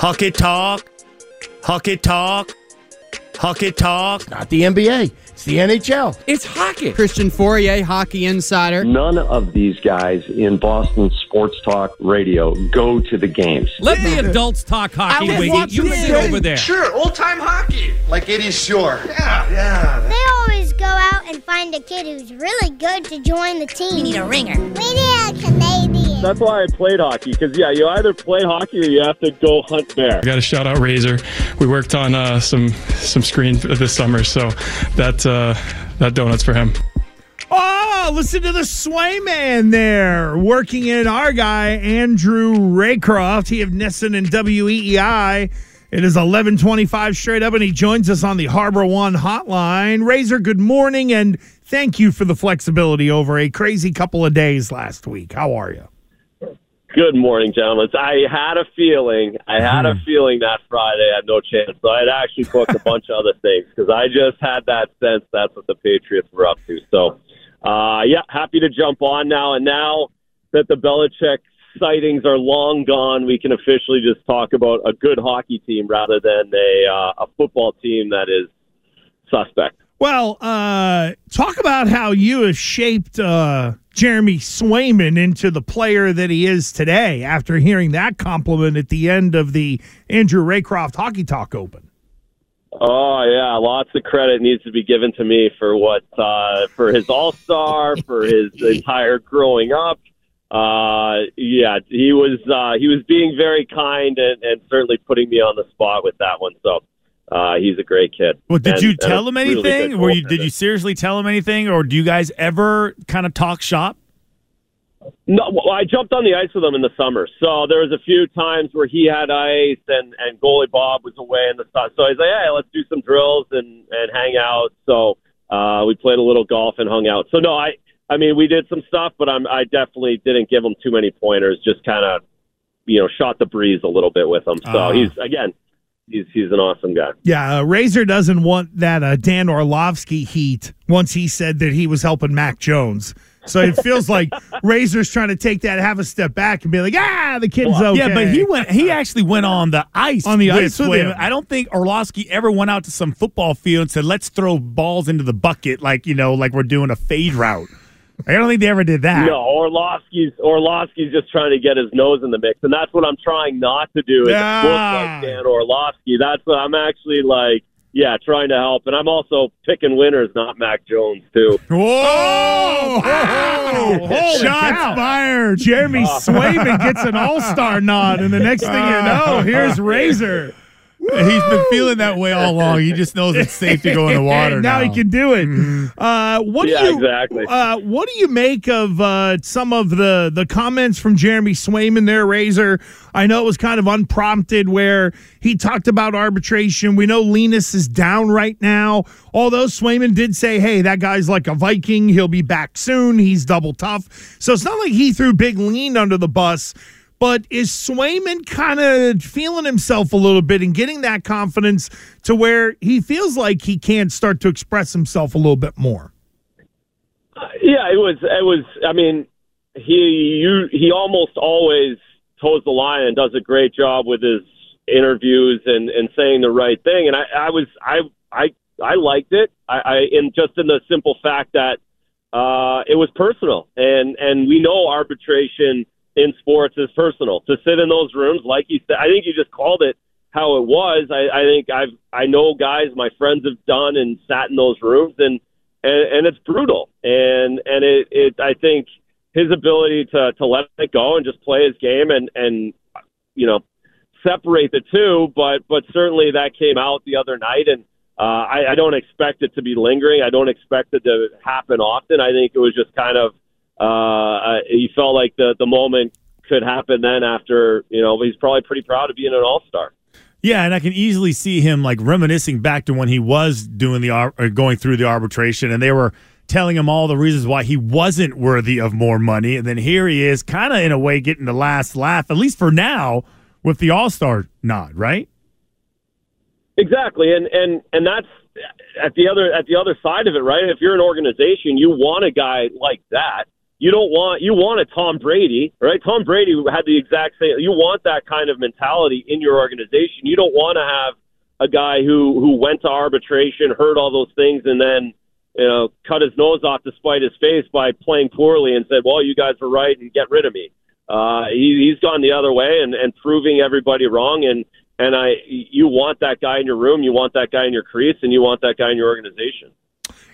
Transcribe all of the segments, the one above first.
Hockey talk. Hockey talk. Hockey talk. Not the NBA. It's the NHL. It's hockey. Christian Fauria, hockey insider. None of these guys in Boston sports talk radio go to the games. Let the adults talk hockey, I was Wiggy. watching You the sit game. over there. Sure, old time hockey. Like 80s shore. Yeah, yeah. They always go out and find a kid who's really good to join the team. We need a ringer. We need a Canadian. That's why I played hockey because yeah, you either play hockey or you have to go hunt bear. I got a shout out Razor. We worked on uh, some some screen this summer, so that uh, that donut's for him. Oh, listen to the Swayman there, working in our guy Andrew Raycroft. He of NESN and WEEI. It is eleven twenty-five straight up, and he joins us on the Harbor One hotline. Razor, good morning, and thank you for the flexibility over a crazy couple of days last week. How are you? Good morning, gentlemen. I had a feeling, I had a feeling that Friday I had no chance. So I had actually booked a bunch of other things because I just had that sense that's what the Patriots were up to. So, uh, yeah, happy to jump on now. And now that the Belichick sightings are long gone, we can officially just talk about a good hockey team rather than a uh, a football team that is suspect. Well, uh, talk about how you have shaped uh, Jeremy Swayman into the player that he is today after hearing that compliment at the end of the Andrew Raycroft Hockey Talk Open. Oh yeah, lots of credit needs to be given to me for what uh, for his All Star, for his entire growing up. Uh, yeah, he was uh, he was being very kind and, and certainly putting me on the spot with that one. So uh, he's a great kid. Well, did And- you tell him anything? good Were you, did you seriously tell him anything, or do you guys ever kind of talk shop? No, well, I jumped on the ice with him in the summer. So there was a few times where he had ice and and goalie Bob was away in the sun. So he's like, "Hey, let's do some drills and and hang out." So uh, we played a little golf and hung out. So no, I I mean we did some stuff, but I'm I definitely didn't give him too many pointers. Just kind of you know shot the breeze a little bit with him. So Ah. he's again. He's, he's an awesome guy. Yeah, uh, Razor doesn't want that uh, Dan Orlovsky heat once he said that he was helping Mac Jones. So it feels like Razor's trying to take that half a step back and be like, ah, the kid's okay. Yeah, but he went. He actually went on the ice On the with ice with him. I don't think Orlovsky ever went out to some football field and said, "Let's throw balls into the bucket," like you know, like we're doing a fade route. I don't think they ever did that. No, Orlovsky's Orlovsky's just trying to get his nose in the mix, and that's what I'm trying not to do. Is Ah. look like Dan Orlovsky. That's what I'm actually like. Yeah, trying to help, and I'm also picking winners, not Mac Jones too. Whoa! Wow. Holy Shots cow. fired. Jeremy Swayman gets an all star nod, and the next thing you know, here's Razor. He's been feeling that way all along. He just knows it's safe to go in the water now. now. he can do it. Uh, what Yeah, do you exactly. Uh, what do you make of uh, some of the the comments from Jeremy Swayman there, Razor? I know it was kind of unprompted where he talked about arbitration. We know Linus is down right now. Although Swayman did say, "Hey, that guy's like a Viking. He'll be back soon. He's double tough." So it's not like he threw Big Lean under the bus. But is Swayman kind of feeling himself a little bit and getting that confidence to where he feels like he can start to express himself a little bit more? Yeah, it was. It was. I mean, he you he almost always toes the line and does a great job with his interviews and and saying the right thing. And I, I was I I I liked it. I, I in just in the simple fact that uh, it was personal, and and we know arbitration in sports is personal. To sit in those rooms, like you said, I think you just called it how it was. I, I think I've I know guys my friends have done and sat in those rooms and and, and it's brutal. And and it, it I think his ability to to let it go and just play his game and and you know separate the two, but but certainly that came out the other night and. Uh, I, I don't expect it to be lingering. I don't expect it to happen often. I think it was just kind of uh, uh, he felt like the the moment could happen then after you know he's probably pretty proud of being an All Star. Yeah, and I can easily see him like reminiscing back to when he was doing the or going through the arbitration, and they were telling him all the reasons why he wasn't worthy of more money, and then here he is, kind of in a way getting the last laugh, at least for now, with the All Star nod, right? Exactly, and and and that's at the other at the other side of it, right? If you're an organization, you want a guy like that. You don't want you want a Tom Brady, right? Tom Brady had the exact same. You want that kind of mentality in your organization. You don't want to have a guy who who went to arbitration, heard all those things, and then you know cut his nose off to spite his face by playing poorly and said, "Well, you guys were right and get rid of me." Uh, he, he's gone the other way and, and proving everybody wrong. And and I, you want that guy in your room, you want that guy in your crease, and you want that guy in your organization.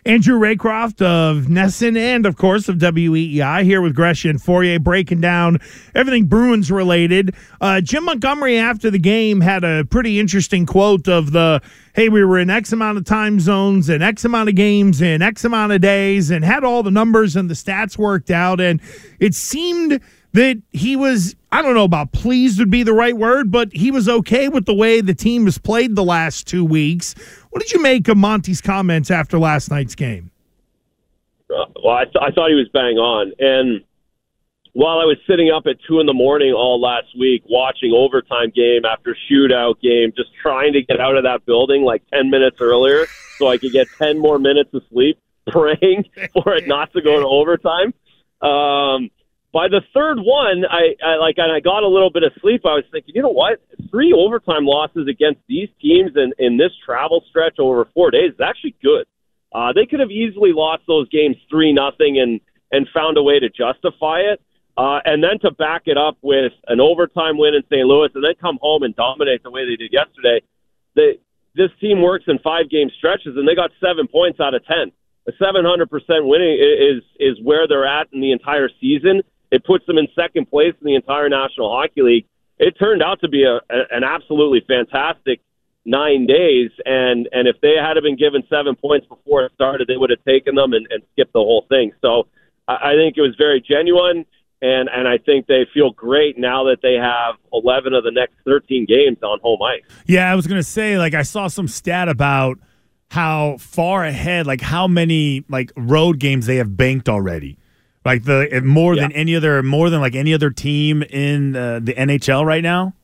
Andrew Raycroft of NESN and, of course, of WEEI here with Gresh and Fauria breaking down everything Bruins related. Uh, Jim Montgomery, after the game, had a pretty interesting quote of the hey, we were in X amount of time zones and X amount of games and X amount of days and had all the numbers and the stats worked out. And it seemed that he was, I don't know about pleased would be the right word, but he was okay with the way the team has played the last two weeks. What did you make of Monty's comments after last night's game? Uh, well, I, th- I thought he was bang on. And while I was sitting up at two in the morning all last week watching overtime game after shootout game, just trying to get out of that building like 10 minutes earlier so I could get 10 more minutes of sleep, praying for it not to go to overtime. Um, by the third one, I, I like, and I got a little bit of sleep. I was thinking, you know what? Three overtime losses against these teams in, in this travel stretch over four days is actually good. Uh, they could have easily lost those games three nothing and and found a way to justify it. Uh, and then to back it up with an overtime win in St. Louis, and then come home and dominate the way they did yesterday. They, this team works in five game stretches, and they got seven points out of ten. A 700% winning is is where they're at in the entire season. It puts them in second place in the entire National Hockey League. It turned out to be a, a, an absolutely fantastic nine days, and and if they had been given seven points before it started, they would have taken them and, and skipped the whole thing. So I, I think it was very genuine, and and I think they feel great now that they have eleven of the next thirteen games on home ice. Yeah, I was gonna say like I saw some stat about how far ahead, like how many like road games they have banked already. Like the more yeah. than any other, more than like any other team in uh, the NHL right now.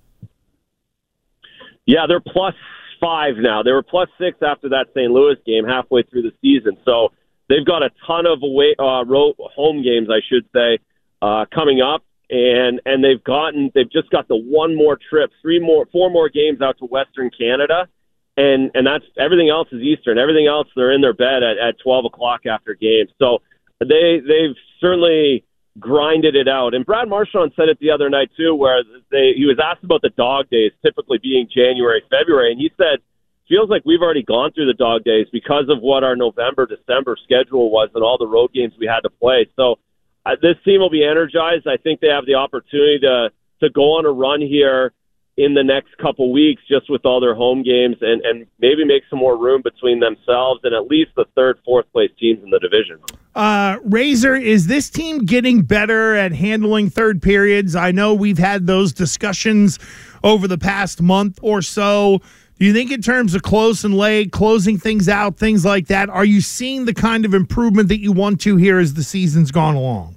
Yeah, they're plus five now. They were plus six after that St. Louis game halfway through the season. So they've got a ton of away uh, road, home games, I should say, uh, coming up, and and they've gotten they've just got the one more trip, three more, four more games out to Western Canada, and and that's everything else is Eastern. Everything else they're in their bed at, at twelve o'clock after games. So they they've certainly grinded it out. And Brad Marchand said it the other night too, where they he was asked about the dog days, typically being January, February, and he said feels like we've already gone through the dog days because of what our November, December schedule was and all the road games we had to play. So uh, this team will be energized. I think they have the opportunity to to go on a run here in the next couple weeks just with all their home games and, and maybe make some more room between themselves and at least the third, fourth place teams in the division. Uh, Razor, is this team getting better at handling third periods? I know we've had those discussions over the past month or so. Do you think, in terms of close and late, closing things out, things like that, are you seeing the kind of improvement that you want to here as the season's gone along?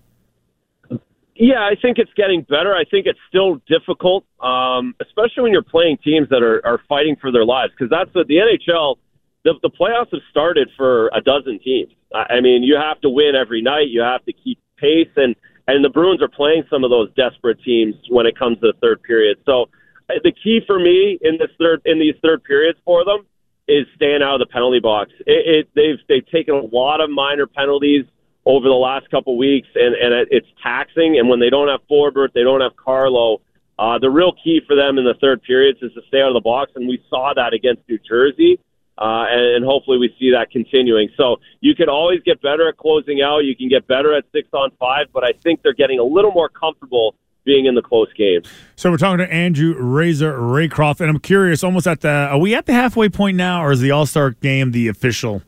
Yeah, I think it's getting better. I think it's still difficult, um, especially when you're playing teams that are, are fighting for their lives. Because that's the, the NHL. The, the playoffs have started for a dozen teams. I, I mean, you have to win every night. You have to keep pace, and and the Bruins are playing some of those desperate teams when it comes to the third period. So uh, the key for me in this third in these third periods for them is staying out of the penalty box. It, it, they've they've taken a lot of minor penalties over the last couple weeks, and and it's taxing. And when they don't have Forbort, they don't have Carlo. Uh, the real key for them in the third periods is to stay out of the box, and we saw that against New Jersey, uh, and, and hopefully we see that continuing. So you can always get better at closing out. You can get better at six on five, but I think they're getting a little more comfortable being in the close games. So we're talking to Andrew Razor Raycroft, and I'm curious, almost at the are we at the halfway point now, or is the All Star game the official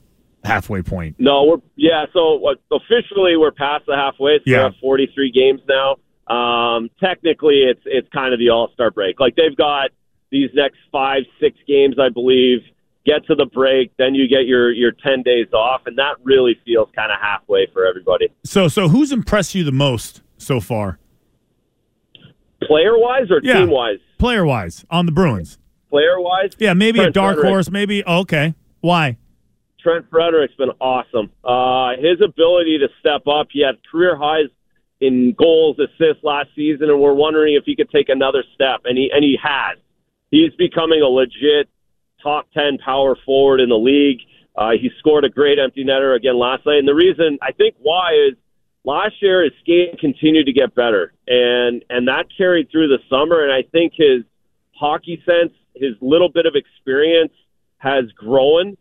halfway point? No, we're yeah. So uh, officially, we're past the halfway. So yeah. we have 43 games now. um, technically it's it's kind of the All Star break. Like they've got these next five six games, I believe. Get to the break, then you get your your ten days off, and that really feels kind of halfway for everybody. So, so who's impressed you the most so far, Player wise or Yeah. team wise? player wise, on the Bruins? Player wise, Yeah, maybe a dark Frederic. horse. Maybe oh, okay. Why? Trent Frederic's been awesome. Uh, his ability to step up, he had career highs in goals, assists last season, and we're wondering if he could take another step, and he and he has. He's becoming a legit top ten power forward in the league. Uh, he scored a great empty netter again last night, and the reason I think why is last year his skating continued to get better, and and that carried through the summer, and I think his hockey sense, his little bit of experience, has grown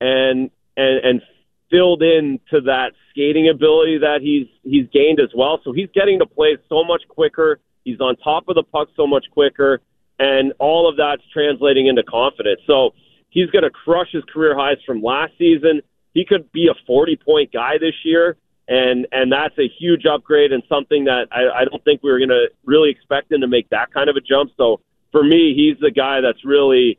and and and filled in to that skating ability that he's he's gained as well. So he's getting to play so much quicker. He's on top of the puck so much quicker, and all of that's translating into confidence. So he's going to crush his career highs from last season. He could be a 40 point guy this year, and and that's a huge upgrade and something that I, I don't think we were going to really expect him to make that kind of a jump. So for me, he's the guy that's really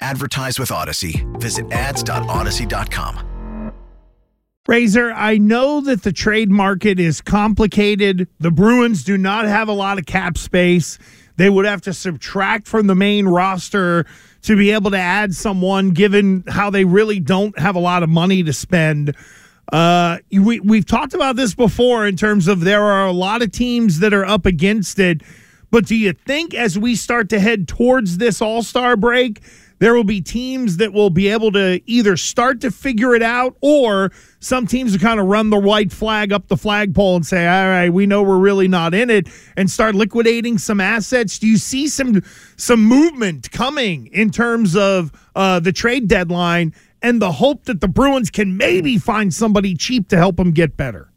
Advertise with Audacy. Visit ads.audacy.com. Razor, I know that the trade market is complicated. The Bruins do not have a lot of cap space. They would have to subtract from the main roster to be able to add someone, given how they really don't have a lot of money to spend. Uh, we, we've talked about this before in terms of there are a lot of teams that are up against it. But do you think as we start to head towards this All Star break, there will be teams that will be able to either start to figure it out or some teams will kind of run the white flag up the flagpole and say, all right, we know we're really not in it and start liquidating some assets. Do you see some some movement coming in terms of uh, the trade deadline and the hope that the Bruins can maybe find somebody cheap to help them get better?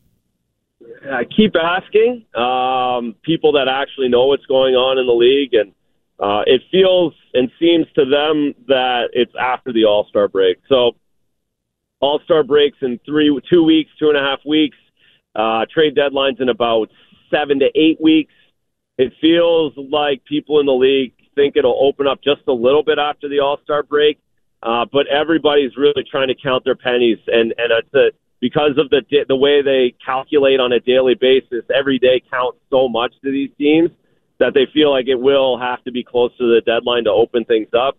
I keep asking um, people that actually know what's going on in the league, and uh, it feels and seems to them that it's after the All Star break. So, All Star breaks in three, two weeks, two and a half weeks. Uh, trade deadlines in about seven to eight weeks. It feels like people in the league think it'll open up just a little bit after the All Star break, uh, but everybody's really trying to count their pennies, and and it's a because of the the way they calculate on a daily basis, every day counts so much to these teams that they feel like it will have to be close to the deadline to open things up.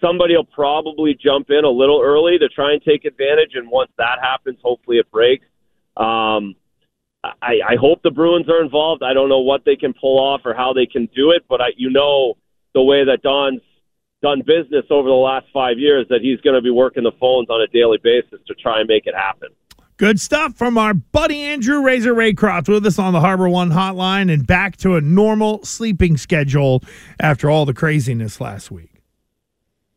Somebody will probably jump in a little early to try and take advantage, and once that happens, hopefully it breaks. Um, I, I hope the Bruins are involved. I don't know what they can pull off or how they can do it, but I, you know the way that Don's done business over the last five years that he's going to be working the phones on a daily basis to try and make it happen. Good stuff from our buddy Andrew Razor Raycroft with us on the Harbor One hotline and back to a normal sleeping schedule after all the craziness last week.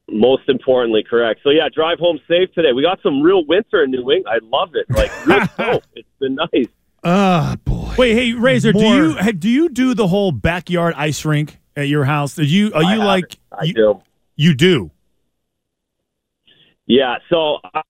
Most importantly, correct. So yeah, drive home safe today. We got some real winter in New England. I love it. Like real snow. It's been nice. Ah, boy. Wait, hey Razor, do you do you do the whole backyard ice rink at your house? Did you are I you have like it. I you, do. you do? Yeah, so I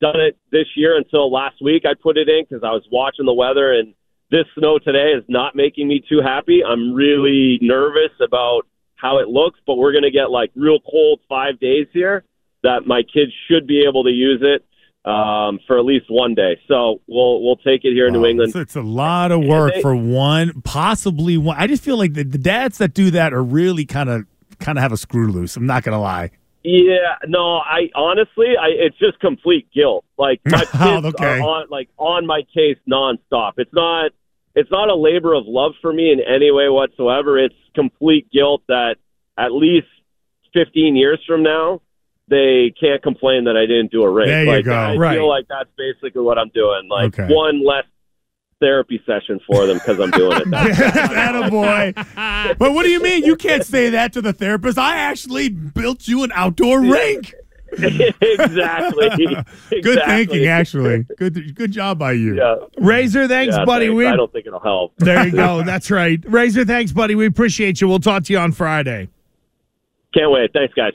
done it this year until last week. I put it in because I was watching the weather, and this snow today is not making me too happy. I'm really nervous about how it looks, but we're going to get like real cold five days here. That my kids should be able to use it um, for at least one day. So we'll we'll take it here in New England. It's, it's a lot of work they- for one, possibly one. I just feel like the, the dads that do that are really kind of kind of have a screw loose. I'm not gonna lie. Yeah, no, I honestly, I it's just complete guilt. Like my kids Okay. are on like on my case nonstop. It's not it's not a labor of love for me in any way whatsoever. It's complete guilt that at least 15 years from now they can't complain that I didn't do a ring. There you like, go. I Right. feel like that's basically what I'm doing. Like Okay. one less therapy session for them because I'm doing it. That boy. But what do you mean? You can't say that to the therapist. I actually built you an outdoor rink. exactly. Good Exactly. thinking, actually. Good, good job by you. Yeah. Razor, thanks, Yeah, buddy. thanks. We I don't think it'll help. there you go. That's right. Razor, thanks, buddy. We appreciate you. We'll talk to you on Friday. Can't wait. Thanks, guys.